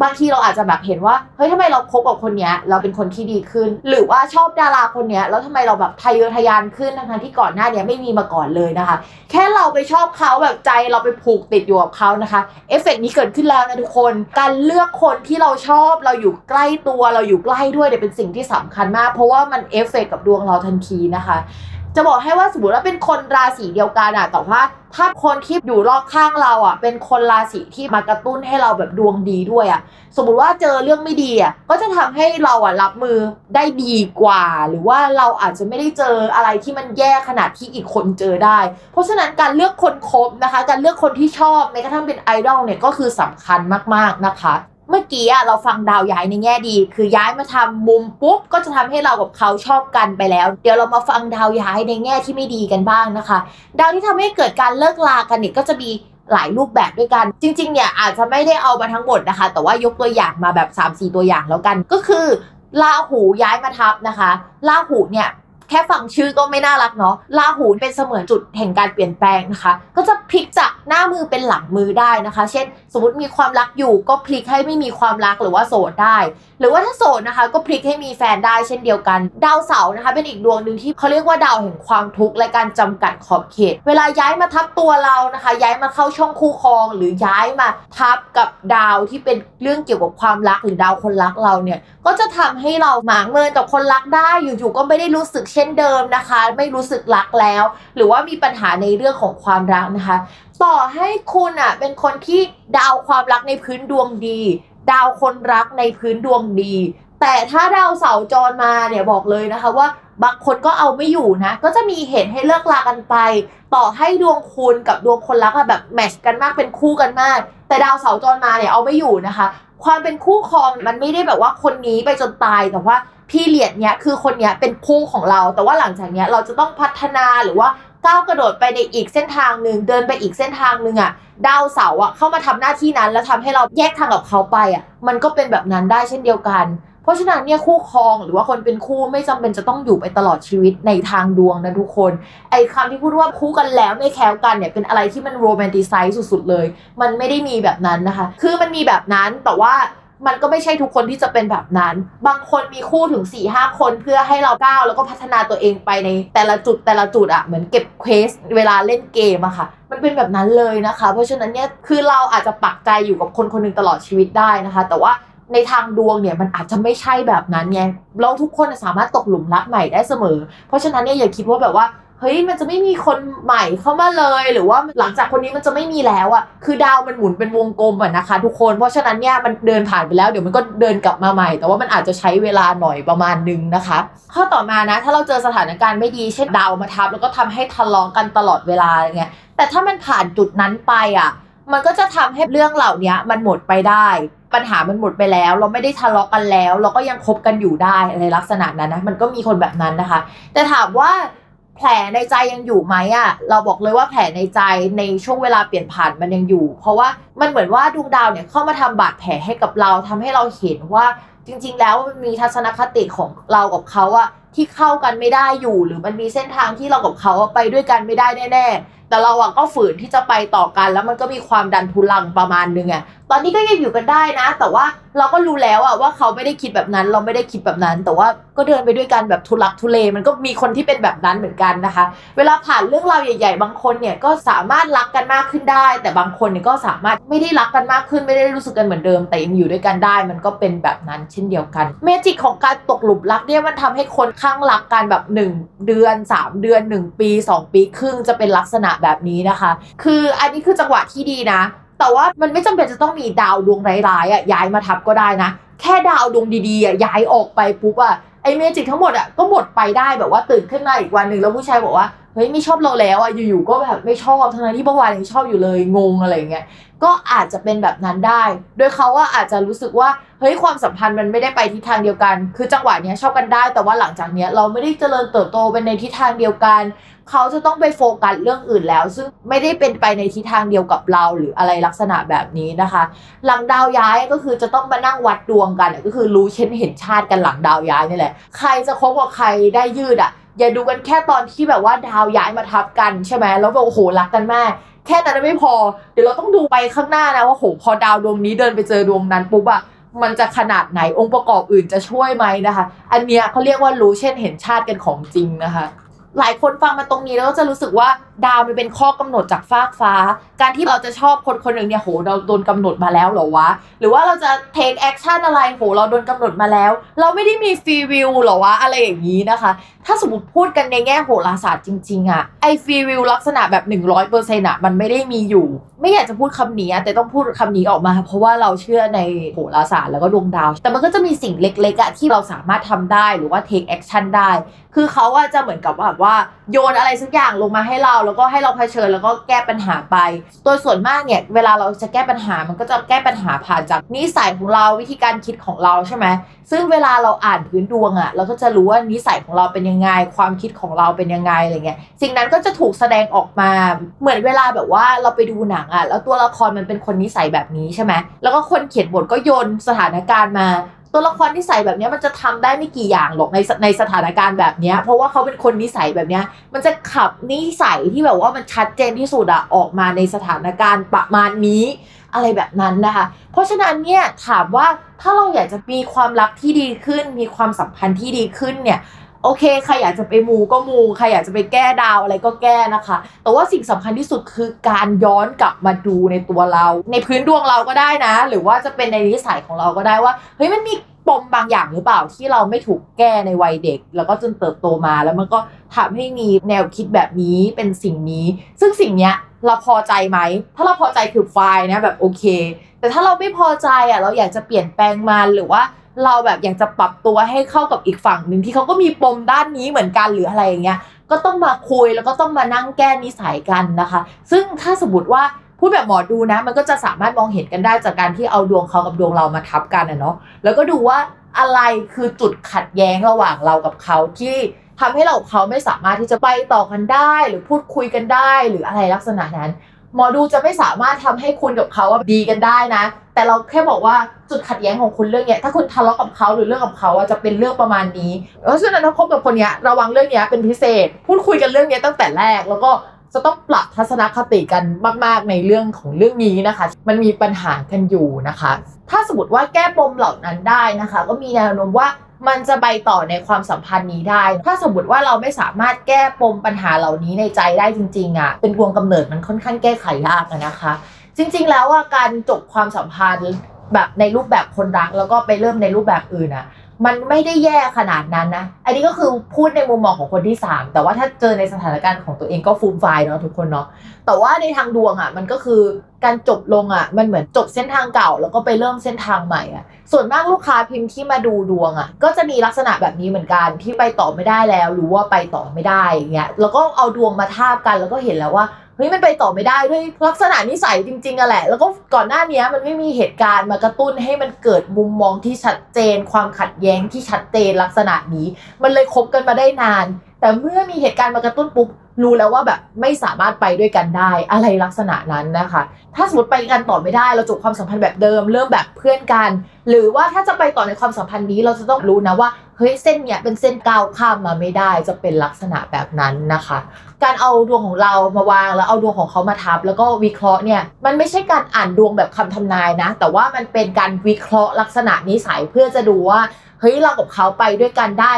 บางทีเราอาจจะแบบเห็นว่าเฮ้ยทำไมเราคบกับคนเนี้ยเราเป็นคนที่ดีขึ้น หรือว่าชอบดาราคนเนี้ยแล้วทำไมเราแบบทะเยอทะยานขึ้นทั้งที่ก่อนหน้าเนี้ยไม่มีมาก่อนเลยนะคะ แค่เราไปชอบเขาแบบใจเราไปผูกติดอยู่กับเขานะคะเอฟเฟกต์นี้เกิดขึ้นแล้วนะทุกคน การเลือกคนที่เราชอบเราอยู่ใกล้ตัวเราอยู่ใกล้ด้วยเนี่ยเป็นสิ่งที่สำคัญมาก เพราะว่ามันเอฟเฟกต์กับดวงเราทันทีนะคะ จะบอกให้ว่าสมมติว่าเป็นคนราศีเดียวกันอะแต่ว่าถ้าคนที่อยู่รอบข้างเราอะเป็นคนราศีที่มากระตุ้นให้เราแบบดวงดีด้วยอะสมมุติว่าเจอเรื่องไม่ดีอะก็จะทำให้เราอะรับมือได้ดีกว่า หรือว่าเราอาจจะไม่ได้เจออะไรที่มันแย่ขนาดที่อีกคนเจอได้ เพราะฉะนั้นการเลือกคนคบนะคะ การเลือกคนที่ชอบแม้กระทั่งเป็นไอดอลเนี่ยก็คือสำคัญมากๆนะคะ เมื่อกี้อะเราฟังดาวย้ายในแง่ดี คือย้ายมาทำมุมปุ๊บก็จะทำให้เรากับเขาชอบกันไปแล้ว เดี๋ยวเรามาฟังดาวย้ายในแง่ที่ไม่ดีกันบ้างนะคะ ดาวที่ทำให้เกิดการเลิกลากันเนี่ยก็จะมีหลายรูปแบบด้วยกัน จริงๆเนี่ยอาจจะไม่ได้เอามาทั้งหมดนะคะ แต่ว่ายกตัวอย่างมาแบบ 3-4 ตัวอย่างแล้วกัน ก็คือลาหูย้ายมาทับนะคะลาหูเนี่ย แค่ฟังชื่อก็ไม่น่ารักเนาะลาหูเป็นเสมือนจุดแห่งการเปลี่ยนแปลงนะคะ ก็จะพลิกจากหน้ามือเป็นหลังมือได้นะคะ เช่น สมมติมีความรักอยู่ก็พลิกให้ไม่มีความรักหรือว่าโสดได้ หรือว่าถ้าโสดนะคะ ก็พลิกให้มีแฟนได้เช่นเดียวกัน ดาวเสาร์นะคะ เป็นอีกดวงหนึ่งที่เขาเรียกว่าดาวแห่งความทุกข์และการจำกัดขอบเขต เวลาย้ายมาทับตัวเรานะคะ ย้ายมาเข้าช่องคู่ครอง หรือย้ายมาทับกับดาวที่เป็นเรื่องเกี่ยวกับความรักหรือดาวคนรักเราเนี่ยก็จะทำให้เราหมางเมินกับคนรักได้อยู่ๆก็ไม่ได้รู้สึกเช่นเดิมนะคะ ไม่รู้สึกรักแล้ว หรือว่ามีปัญหาในเรื่องของความรักนะคะ ต่อให้คุณอะเป็นคนที่ดาวความรักในพื้นดวงดี ดาวคนรักในพื้นดวงดี แต่ถ้าดาวเสาจรมาเนี่ยบอกเลยนะคะว่าบางคนก็เอาไม่อยู่นะ ก็จะมีเหตุให้เลิกลากันไป ต่อให้ดวงคุณกับดวงคนรักอะแบบแมชกันมากเป็นคู่กันมาก แต่ดาวเสาจรมาเนี่ยเอาไม่อยู่นะคะ ความเป็นคู่ครองมันไม่ได้แบบว่าคนนี้ไปจนตายแต่ว่าพี่เลียดเนี้ยคือคนเนี้ยเป็นคู่ของเรา แต่ว่าหลังจากเนี้ยเราจะต้องพัฒนาหรือว่าก้าวกระโดดไปในอีกเส้นทางหนึ่งเดินไปอีกเส้นทางหนึ่งอะดาวเสาอะเข้ามาทำหน้าที่นั้น แล้วทำให้เราแยกทางกับเขาไปอะมันก็เป็นแบบนั้นได้เช่นเดียวกัน เพราะฉะนั้นเนี่ยคู่ครองหรือว่าคนเป็นคู่ไม่จำเป็นจะต้องอยู่ไปตลอดชีวิตในทางดวงนะทุกคน ไอ้คำที่พูดว่าคู่กันแล้วไม่แคล้วกันเนี่ยเป็นอะไรที่มันโรแมนติไซส์สุดๆเลย มันไม่ได้มีแบบนั้นนะคะ คือมันมีแบบนั้นแต่ว่ามันก็ไม่ใช่ทุกคนที่จะเป็นแบบนั้น บางคนมีคู่ถึง4ี่ห้าคนเพื่อให้เราก้าวแล้วก็พัฒนาตัวเองไปในแต่ละจุดแต่ละจุดอะเหมือนเก็บเควสเวลาเล่นเกมอะค่ะ มันเป็นแบบนั้นเลยนะคะ เพราะฉะนั้นเนี่ยคือเราอาจจะปักใจอยู่กับคนคนหนึ่งตลอดชีวิตได้นะคะ แต่ว่า ในทางดวงเนี่ยมันอาจจะไม่ใช่แบบนั้นไงเราทุกคนสามารถตกหลุมรักใหม่ได้เสมอ เพราะฉะนั้นเนี่ยอย่าคิดว่าแบบว่าเฮ้ยมันจะไม่มีคนใหม่เข้ามาเลยหรือว่าหลังจากคนนี้มันจะไม่มีแล้วอะคือดาวมันหมุนเป็นวงกลมอะนะคะ ทุกคนเพราะฉะนั้นเนี่ยมันเดินผ่านไปแล้วเดี๋ยวมันก็เดินกลับมาใหม่ แต่ว่ามันอาจจะใช้เวลาหน่อยประมาณนึงนะคะ ข้อต่อมานะ ถ้าเราเจอสถานการณ์ไม่ดีเช่นดาวมาทับแล้วก็ทำให้ทะเลาะกันตลอดเวลาอะไรเงี้ยแต่ถ้ามันผ่านจุดนั้นไปอะมันก็จะทำให้เรื่องเหล่านี้มันหมดไปได้ ปัญหามันหมดไปแล้ว เราไม่ได้ทะเลาะกันแล้ว เราก็ยังคบกันอยู่ได้อะไรลักษณะนั้นนะมันก็มีคนแบบนั้นนะคะ แต่ถามว่าแผลในใจยังอยู่ไหมอะเราบอกเลยว่าแผลในใจในช่วงเวลาเปลี่ยนผ่านมันยังอยู่ เพราะว่ามันเหมือนว่าดวงดาวเนี่ยเข้ามาทำบาดแผลให้กับเราทำให้เราเห็นว่าจริง ๆ แล้วมันมีทัศนคติของเรากับเขาอะ ที่เข้ากันไม่ได้อยู่หรือมันมีเส้นทางที่เรากับเขาไปด้วยกันไม่ได้แน่ๆแต่เราอะก็ฝืนที่จะไปต่อกัน แล้วมันก็มีความดันทุลังประมาณนึงอะตอนนี้ก็ยังอยู่กันได้นะ แต่ว่าเราก็รู้แล้วอะว่าเขาไม่ได้คิดแบบนั้น เราไม่ได้คิดแบบนั้น แต่ว่าก็เดินไปด้วยกันแบบทุลักทุเลมันก็มีคนที่เป็นแบบนั้นเหมือนกันนะคะ เวลาผ่านเรื่องราวใหญ่ ๆ บางคนเนี่ยก็สามารถรักกันมากขึ้นได้ แต่บางคนเนี่ยก็สามารถไม่ได้รักกันมากขึ้นไม่ได้รู้สึกกันเหมือนเดิม แต่ยังอยู่ด้วยกันได้ มันก็เป็นแบบนั้นเช่นเดียวกัน magic ของการตกหลุมรักเนี่ยมันทำให้คนคลั่งรักกันแบบ 1 เดือน 3 เดือน 1 ปี 2 ปีครึ่งจะเป็นลักษณะแบบนี้นะคะ คืออันนี้คือจังหวะที่ดีนะ แต่ว่ามันไม่จำเป็นจะต้องมีดาวดวงร้ายๆอะย้ายมาทับก็ได้นะ แค่ดาวดวงดีๆอะย้ายออกไปปุ๊บอะไอเมจิกทั้งหมดอะก็หมดไปได้แบบว่าตื่นขึ้นมาอีกวันหนึ่งแล้วผู้ชายบอกว่า เฮ้ยไม่ชอบเราแล้วอะอยู่ๆก็แบบไม่ชอบทั้งที่เมื่อวานยังชอบอยู่เลยงงอะไรเงี้ยก็อาจจะเป็นแบบนั้นได้ โดยเขาว่าอาจจะรู้สึกว่าเฮ้ยความสัมพันธ์มันไม่ได้ไปทิศทางเดียวกัน คือจังหวะเนี้ยชอบกันได้ แต่ว่าหลังจากเนี้ยเราไม่ได้เจริญเติบโตไปในทิศทางเดียวกัน เขาจะต้องไปโฟกัสเรื่องอื่นแล้ว ซึ่งไม่ได้เป็นไปในทิศทางเดียวกับเราหรืออะไรลักษณะแบบนี้นะคะ หลังดาวย้ายก็คือจะต้องมานั่งวัดดวงกันก็คือรู้เช่นเห็นชาติกันหลังดาวย้ายนี่แหละ ใครจะคบกับใครได้ยืดอะ อย่าดูกันแค่ตอนที่แบบว่าดาวย้ายมาทับกันใช่ไหมแล้วแบบโอ้โหรักกันมาก แค่นั้นไม่พอ เดี๋ยวเราต้องดูไปข้างหน้านะว่าโหพอดาวดวงนี้เดินไปเจอดวงนั้นปุ๊บอะมันจะขนาดไหนองค์ประกอบอื่นจะช่วยไหมนะคะ อันเนี้ยเขาเรียกว่ารู้เช่นเห็นชาติกันของจริงนะคะ หลายคนฟังมาตรงนี้แล้วก็จะรู้สึกว่าดาวมันเป็นข้อกำหนดจากฟากฟ้า การที่เราจะชอบคนคนหนึ่งเนี่ยโหเราโดนกำหนดมาแล้วเหรอวะ หรือว่าเราจะ take action อะไรโหเราโดนกำหนดมาแล้ว เราไม่ได้มี free will หรอวะอะไรอย่างนี้นะคะ ถ้าสมมติพูดกันในแง่โหราศาสตร์จริงๆอะไอ้ free will ลักษณะแบบ 100%อะมันไม่ได้มีอยู่ ไม่อยากจะพูดคำนี้แต่ต้องพูดคำนี้ออกมา เพราะว่าเราเชื่อในโหราศาสตร์แล้วก็ดวงดาว แต่มันก็จะมีสิ่งเล็กๆอะที่เราสามารถทำได้หรือว่า take action ได้ คือเขาอะจะเหมือนกับแบบว่าโยนอะไรสักอย่างลงมาให้เรา แล้วก็ให้เราเผชิญแล้วก็แก้ปัญหาไปโดยส่วนมากเนี่ยเวลาเราจะแก้ปัญหามันก็จะแก้ปัญหาผ่านจากนิสัยของเราวิธีการคิดของเราใช่ไหมซึ่งเวลาเราอ่านพื้นดวงอะเราก็จะรู้ว่านิสัยของเราเป็นยังไง ความคิดของเราเป็นยังไงอะไรเงี้ยสิ่งนั้นก็จะถูกแสดงออกมาเหมือนเวลาแบบว่าเราไปดูหนังอะแล้วตัวละครมันเป็นคนนิสัยแบบนี้ใช่ไหมแล้วก็คนเขียนบทก็โยนสถานการณ์มา ตัวละครนิสัยแบบนี้มันจะทำได้ไม่กี่อย่างหรอกในในสถานการณ์แบบนี้เพราะว่าเขาเป็นคนนิสัยแบบนี้มันจะขับนิสัยที่แบบว่ามันชัดเจนที่สุดอะออกมาในสถานการณ์ประมาณนี้อะไรแบบนั้นนะคะ เพราะฉะนั้นเนี่ยถามว่าถ้าเราอยากจะมีความรักที่ดีขึ้น มีความสัมพันธ์ที่ดีขึ้นเนี่ย โอเคใครอยากจะไปมูก็มูใครอยากจะไปแก้ดาวอะไรก็แก้นะคะ แต่ว่าสิ่งสำคัญที่สุดคือการย้อนกลับมาดูในตัวเรา ในพื้นดวงเราก็ได้นะ หรือว่าจะเป็นในนิสัยของเราก็ได้ว่าเฮ้ยมันมีปมบางอย่างหรือเปล่าที่เราไม่ถูกแก้ในวัยเด็ก แล้วก็จนเติบโตมาแล้วมันก็ทำให้มีแนวคิดแบบนี้เป็นสิ่งนี้ ซึ่งสิ่งเนี้ยเราพอใจไหม ถ้าเราพอใจคือไฟล์นะแบบโอเค แต่ถ้าเราไม่พอใจอะเราอยากจะเปลี่ยนแปลงมันหรือว่า เราแบบอยากจะปรับตัวให้เข้ากับอีกฝั่งหนึ่งที่เขาก็มีปมด้านนี้เหมือนกันหรืออะไรอย่างเงี้ยก็ต้องมาคุยแล้วก็ต้องมานั่งแก้นิสัยกันนะคะ ซึ่งถ้าสมมติว่าพูดแบบหมอดูนะ มันก็จะสามารถมองเห็นกันได้จากการที่เอาดวงเขากับดวงเรามาทับกันนะเนาะแล้วก็ดูว่าอะไรคือจุดขัดแย้งระหว่างเรากับเขาที่ทำให้เราเขาไม่สามารถที่จะไปต่อกันได้ หรือพูดคุยกันได้ หรืออะไรลักษณะนั้น หมอดูจะไม่สามารถทำให้คุณกับเขาดีกันได้นะ แต่เราแค่บอกว่าจุดขัดแย้งของคุณเรื่องเนี้ยถ้าคุณทะเลาะกับเขาหรือเรื่องกับเขาจะเป็นเรื่องประมาณนี้ เพราะฉะนั้นถ้าคบกับคนเนี้ยระวังเรื่องเนี้ยเป็นพิเศษ พูดคุยกันเรื่องเนี้ยตั้งแต่แรกแล้วก็จะต้องปรับทัศนคติกันมากๆในเรื่องของเรื่องนี้นะคะ มันมีปัญหากันอยู่นะคะ ถ้าสมมติว่าแก้ปมเหล่านั้นได้นะคะ ก็มีแนวโน้มว่า มันจะไปต่อในความสัมพันธ์นี้ได้ ถ้าสมมติว่าเราไม่สามารถแก้ปมปัญหาเหล่านี้ในใจได้จริงๆอะ เป็นวงกำเนิดมันค่อนข้างแก้ไขยากนะคะ จริงๆ แล้วอะการจบความสัมพันธ์แบบในรูปแบบคนรักแล้วก็ไปเริ่มในรูปแบบอื่นอะ มันไม่ได้แย่ขนาดนั้นนะ อันนี้ก็คือพูดในมุมมองของคนที่ 3 แต่ว่าถ้าเจอในสถานการณ์ของตัวเองก็ฟูมไฟเนาะทุกคนเนาะ แต่ว่าในทางดวงอะมันก็คือการจบลงอะมันเหมือนจบเส้นทางเก่า แล้วก็ไปเริ่มเส้นทางใหม่อะ ส่วนมากลูกค้าพิมพ์ที่มาดูดวงอะก็จะมีลักษณะแบบนี้เหมือนกันที่ไปต่อไม่ได้แล้วหรือว่าไปต่อไม่ได้อย่างเงี้ย แล้วก็เอาดวงมาทาบกันแล้วก็เห็นแล้วว่า เฮ้ยมันไปต่อไม่ได้ด้วยลักษณะนิสัยจริงๆอะแหละ แล้วก็ก่อนหน้านี้มันไม่มีเหตุการณ์มากระตุ้นให้มันเกิดมุมมองที่ชัดเจน ความขัดแย้งที่ชัดเจนลักษณะนี้ มันเลยคบกันมาได้นาน แต่เมื่อมีเหตุการณ์มากระตุ้นปุ๊บ รู้แล้วว่าแบบไม่สามารถไปด้วยกันได้อะไรลักษณะนั้นนะคะ ถ้าสมมติไปกันต่อไม่ได้เราจบความสัมพันธ์แบบเดิม เริ่มแบบเพื่อนกัน หรือว่าถ้าจะไปต่อในความสัมพันธ์นี้เราจะต้องรู้นะว่าเฮ้ยเส้นเนี้ยเป็นเส้นก้าวข้ามมาไม่ได้จะเป็นลักษณะแบบนั้นนะคะ การเอาดวงของเรามาวางแล้วเอาดวงของเขามาทับ แล้วก็วิเคราะห์เนี่ยมันไม่ใช่การอ่านดวงแบบคำทำนายนะ แต่ว่ามันเป็นการวิเคราะห์ลักษณะนิสัยเพื่อจะดูว่าเฮ้ยเรากับเขาไปด้วยกันได้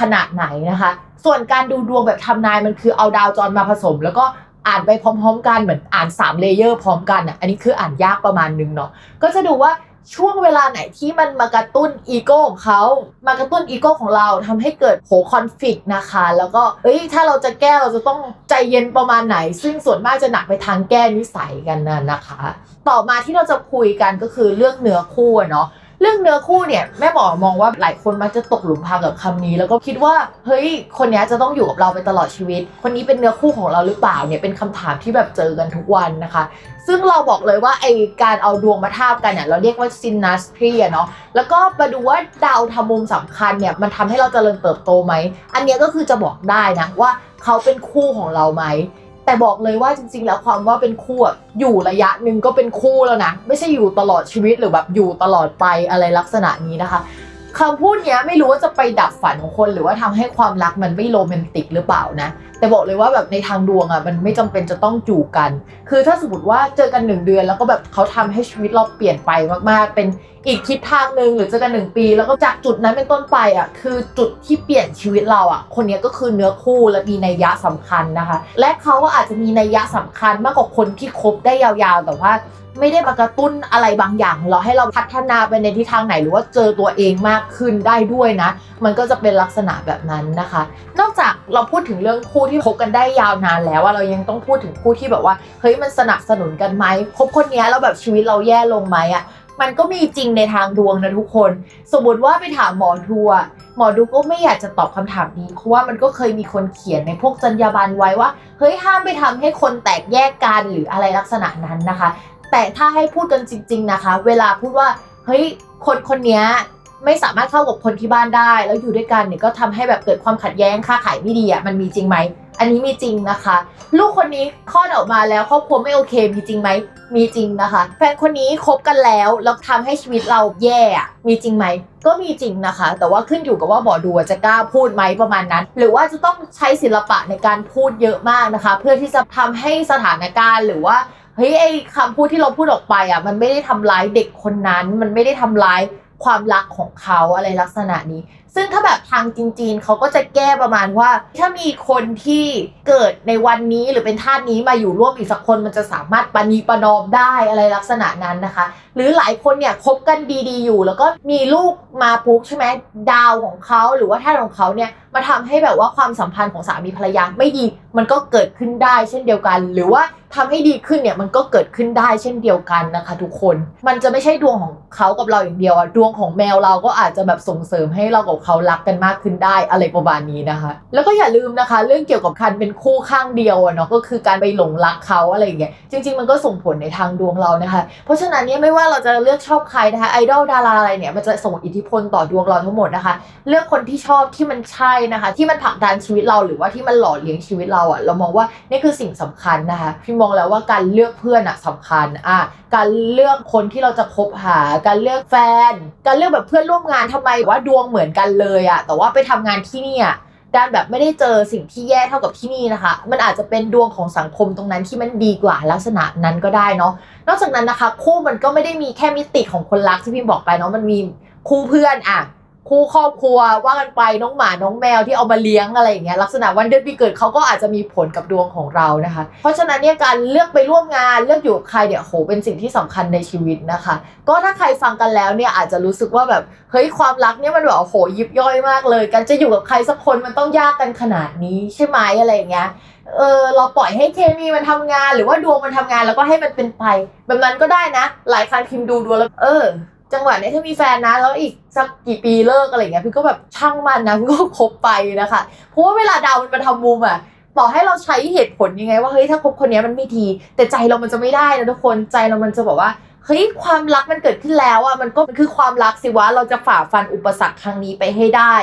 ขนาดไหนนะคะ ส่วนการดูดวงแบบทำนายมันคือเอาดาวจรมาผสม แล้วก็อ่านไปพร้อม ๆ กันเหมือนอ่าน3 layer พร้อมกันอะอันนี้คืออ่านยากประมาณนึงเนาะก็จะดูว่าช่วงเวลาไหนที่มันมากระตุ้นอีโก้ของเขา มากระตุ้นอีโก้ของเราทำให้เกิดโหคอนฟ lict นะคะ แล้วก็เอ้ยถ้าเราจะแก้เราจะต้องใจเย็นประมาณไหน ซึ่งส่วนมากจะหนักไปทางแก้นิสัยกันนะนะคะ ต่อมาที่เราจะคุยกันก็คือเรื่องเนื้อคู่เนาะ รื่องเนื้อคู่เนี่ยแม่หมอมองว่าหลายคนมักจะตกหลุมพรางกับคำนี้ แล้วก็คิดว่าเฮ้ยคนนี้จะต้องอยู่กับเราไปตลอดชีวิต คนนี้เป็นเนื้อคู่ของเราหรือเปล่าเนี่ยเป็นคำถามที่แบบเจอกันทุกวันนะคะ ซึ่งเราบอกเลยว่าไอการเอาดวงมาทาบกันเนี่ยเราเรียกว่าซินนัสทรีเนาะแล้วก็มาดูว่าดาวทำมุมสำคัญเนี่ยมันทำให้เราเจริญเติบโตไหมอันนี้ก็คือจะบอกได้นะว่าเขาเป็นคู่ของเราไหม แต่บอกเลยว่าจริง ๆ แล้วความว่าเป็นคู่อะอยู่ระยะหนึ่งก็เป็นคู่แล้วนะ ไม่ใช่อยู่ตลอดชีวิตหรือแบบอยู่ตลอดไปอะไรลักษณะนี้นะคะ คำพูดเนี้ยไม่รู้ว่าจะไปดับฝันของคน หรือว่าทำให้ความรักมันไม่โรแมนติกหรือเปล่านะ แต่บอกเลยว่าแบบในทางดวงอะมันไม่จำเป็นจะต้องอยู่กัน คือถ้าสมมติว่าเจอกันหนึ่งเดือนแล้วก็แบบเขาทำให้ชีวิตเราเปลี่ยนไปมากๆ เป็นอีกทิศทางหนึ่งหรือเจอกันหนึ่งปี แล้วก็จากจุดนั้นเป็นต้นไปอะคือจุดที่เปลี่ยนชีวิตเราอะ คนเนี้ยก็คือเนื้อคู่และมีนัยยะสำคัญนะคะ และเขาก็อาจจะมีนัยยะสำคัญมากกว่าคนที่คบได้ยาวๆ แต่ว่า ไม่ได้มากระตุ้นอะไรบางอย่างเราให้เราพัฒนาไปในทิศทางไหนหรือว่าเจอตัวเองมากขึ้นได้ด้วยนะ มันก็จะเป็นลักษณะแบบนั้นนะคะ นอกจากเราพูดถึงเรื่องคู่ที่คบกันได้ยาวนานแล้วว่าเรายังต้องพูดถึงคู่ที่แบบว่าเฮ้ยมันสนับสนุนกันไหมคบคนนี้แล้วแบบชีวิตเราแย่ลงไหมอะมันก็มีจริงในทางดวงนะทุกคน สมมติว่าไปถามหมอดูอะหมอดูก็ไม่อยากจะตอบคำถามนี้ เพราะว่ามันก็เคยมีคนเขียนในพวกจรรยาบรรณไว้ว่า เฮ้ยห้ามไปทำให้คนแตกแยกกันหรืออะไรลักษณะนั้นนะคะ แต่ถ้าให้พูดกันจริง ๆนะคะ เวลาพูดว่าเฮ้ยคนคนนี้ไม่สามารถเข้ากับคนที่บ้านได้ แล้วอยู่ด้วยกันเนี่ยก็ทำให้แบบเกิดความขัดแย้งค่าขายไม่ดีอะมันมีจริงไหมอันนี้มีจริงนะคะ ลูกคนนี้คลอดออกมาแล้วครอบครัวไม่โอเคมีจริงไหมมีจริงนะคะ แฟนคนนี้คบกันแล้วแล้วทำให้ชีวิตเราแย่มีจริงไหมก็มีจริงนะคะ แต่ว่าขึ้นอยู่กับว่าหมอดูจะกล้าพูดไหมประมาณนั้น หรือว่าจะต้องใช้ศิลปะในการพูดเยอะมากนะคะ เพื่อที่จะทำให้สถานการณ์หรือว่า เฮ้ยไอ้คำพูดที่เราพูดออกไปอะมันไม่ได้ทำร้ายเด็กคนนั้น มันไม่ได้ทำร้ายความรักของเขาอะไรลักษณะนี้ ซึ่งถ้าแบบทางจีนๆเขาก็จะแก้ประมาณว่า ถ้ามีคนที่เกิดในวันนี้หรือเป็นธาตุนี้มาอยู่ร่วมอีกสักคนมันจะสามารถปณีประนอมได้อะไรลักษณะนั้นนะคะ หรือหลายคนเนี่ยคบกันดีๆอยู่ แล้วก็มีลูกมาปุ๊บใช่ไหมดาวของเขาหรือว่าธาตุของเขาเนี่ยมาทำให้แบบว่าความสัมพันธ์ของสามีภรรยาไม่ดี มันก็เกิดขึ้นได้เช่นเดียวกัน หรือว่า ทำให้ดีขึ้นเนี่ยมันก็เกิดขึ้นได้เช่นเดียวกันนะคะ ทุกคน มันจะไม่ใช่ดวงของเขากับเราอย่างเดียวอะดวงของแมวเราก็อาจจะแบบส่งเสริมให้เรากับเขารักกันมากขึ้นได้อะไรประมาณนี้นะคะ แล้วก็อย่าลืมนะคะ เรื่องเกี่ยวกับการเป็นคู่ข้างเดียวอะเนาะก็คือการไปหลงรักเขาอะไรอย่างเงี้ยจริง ๆ มันก็ส่งผลในทางดวงเรานะคะ เพราะฉะนั้นเนี่ยไม่ว่าเราจะเลือกชอบใครนะคะไอดอลดาราอะไรเนี่ยมันจะส่งอิทธิพลต่อดวงเราทั้งหมดนะคะ เลือกคนที่ชอบที่มันใช่นะคะ ที่มันผลักดันชีวิตเราหรือว่าที่มันหล่อเลี้ยงชีวิตเราอะ่ะเรามองว่านี่คือสิ่งสำคัญนะคะพี่มองแล้วว่าการเลือกเพื่อนอะสำคัญอะการเลือกคนที่เราจะคบหา การเลือกแฟน การเลือกแบบเพื่อนร่วมงานทำไมว่าดวงเหมือนกันเลยอะแต่ว่าไปทำงานที่นี่อะดันแบบไม่ได้เจอสิ่งที่แย่เท่ากับที่นี่นะคะ มันอาจจะเป็นดวงของสังคมตรงนั้นที่มันดีกว่าลักษณะนั้นก็ได้เนาะ นอกจากนั้นนะคะ คู่มันก็ไม่ได้มีแค่มิติของคนรักที่พี่บอกไปเนาะ มันมีคู่เพื่อนอะ คู่ครอบครัวว่ากันไปน้องหมาน้องแมวที่เอามาเลี้ยงอะไรอย่างเงี้ยลักษณะวันเดือนปีเกิดเขาก็อาจจะมีผลกับดวงของเรานะคะ เพราะฉะนั้นเนี่ยการเลือกไปร่วมงานเลือกอยู่กับใครเนี่ยโหเป็นสิ่งที่สำคัญในชีวิตนะคะ ก็ถ้าใครฟังกันแล้วเนี่ยอาจจะรู้สึกว่าแบบเฮ้ยความรักเนี่ยมันแบบโอ้โหยิบย่อยมากเลย การจะอยู่กับใครสักคนมันต้องยากกันขนาดนี้ใช่ไหมอะไรอย่างเงี้ยเออเราปล่อยให้เคมีมันทำงาน หรือว่าดวงมันทำงานแล้วก็ให้มันเป็นไป แบบนั้นก็ได้นะ หลายครั้งพิมพ์ดูดวงแล้วเออ จังหวะเนี้ยถ้ามีแฟนนะ แล้วอีกสักกี่ปีเลิกอะไรเงี้ยพี่ก็แบบช่างมันนะพี่ก็คบไปนะคะเพราะว่าเวลาดาวมันมาทำมุมอะต่อให้เราใช้เหตุผลยังไง ว่าเฮ้ยถ้าคบคนนี้มันไม่ดี แต่ใจเรามันจะไม่ได้นะทุกคนใจเรามันจะบอกว่าเฮ้ยความรักมันเกิดขึ้นแล้วอะมันก็มันคือความรักสิวะเราจะฝ่าฟันอุปสรรคครั้งนี้ไปให้ได้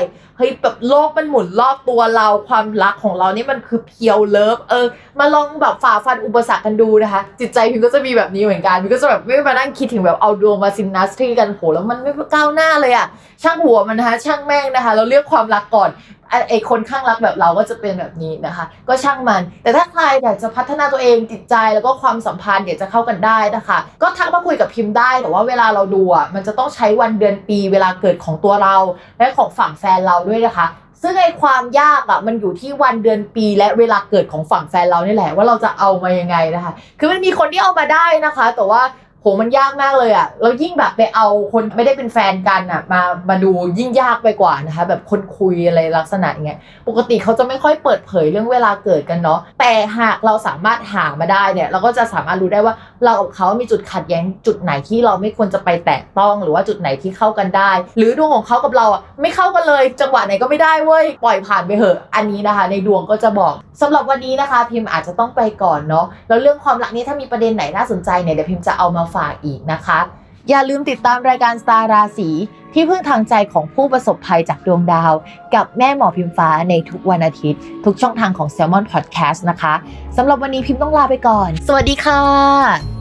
ฮ้ยแบบโลกมันหมุนรอบตัวเราความรักของเรานี่มันคือเพียวเลิฟเออ มาลองแบบฝ่าฟันอุปสรรคกันดูนะคะ จิตใจพิมก็จะมีแบบนี้เหมือนกันพิมก็จะแบบไม่มานั่งคิดถึงแบบเอาดวงมาซิมนัสทรีกันโหแล้วมันไม่ก้าวหน้าเลยอะช่างหัวมันนะคะ ช่างแม่งนะคะ เราเลือกความรักก่อนไอ้ไอคนข้างรักแบบเราก็จะเป็นแบบนี้นะคะ ก็ช่างมัน แต่ถ้าใครอยากจะพัฒนาตัวเองจิตใจแล้วก็ความสัมพันธ์อยากจะเข้ากันได้นะคะ ก็ทักมาคุยกับพิมพ์ได้แต่ว่าเวลาเราดูอะมันจะต้องใช้วันเดือนปีเวลาเกิดของตัวเราและของฝั่งแฟนเราด้วยนะคะ ซึ่งไอความยากอะมันอยู่ที่วันเดือนปีและเวลาเกิดของฝั่งแฟนเรานี่แหละว่าเราจะเอามายังไงนะคะ คือมันมีคนที่เอามาได้นะคะ แต่ว่า โหมันยากมากเลยอะแล้วยิ่งแบบไปเอาคนไม่ได้เป็นแฟนกันอะมามาดูยิ่งยากไปกว่านะคะ แบบคนคุยอะไรลักษณะอย่างเงี้ยปกติเขาจะไม่ค่อยเปิดเผยเรื่องเวลาเกิดกันเนาะแต่หากเราสามารถหามาได้เนี่ย เราก็จะสามารถรู้ได้ว่าเรากับเขามีจุดขัดแย้งจุดไหนที่เราไม่ควรจะไปแตะต้องหรือว่าจุดไหนที่เข้ากันได้ หรือดวงของเขากับเราอะไม่เข้ากันเลย จังหวะไหนก็ไม่ได้เว้ยปล่อยผ่านไปเถอะอันนี้นะคะ ในดวงก็จะบอกสำหรับวันนี้นะคะ พิมพ์อาจจะต้องไปก่อนเนาะแล้วเรื่องความรักนี้ถ้ามีประเด็นไหนน่าสนใจเนี่ยเดี๋ยวพิมพ์จะเอามาฝากอีกนะคะ อย่าลืมติดตามรายการสตาร์ราศีที่พึ่งทางใจของผู้ประสบภัยจากดวงดาว กับแม่หมอพิมฟ้าในทุกวันอาทิตย์ ทุกช่องทางของ s ซ l m o n Podcast นะคะสำหรับวันนี้พิมพ์ต้องลาไปก่อน สวัสดีค่ะ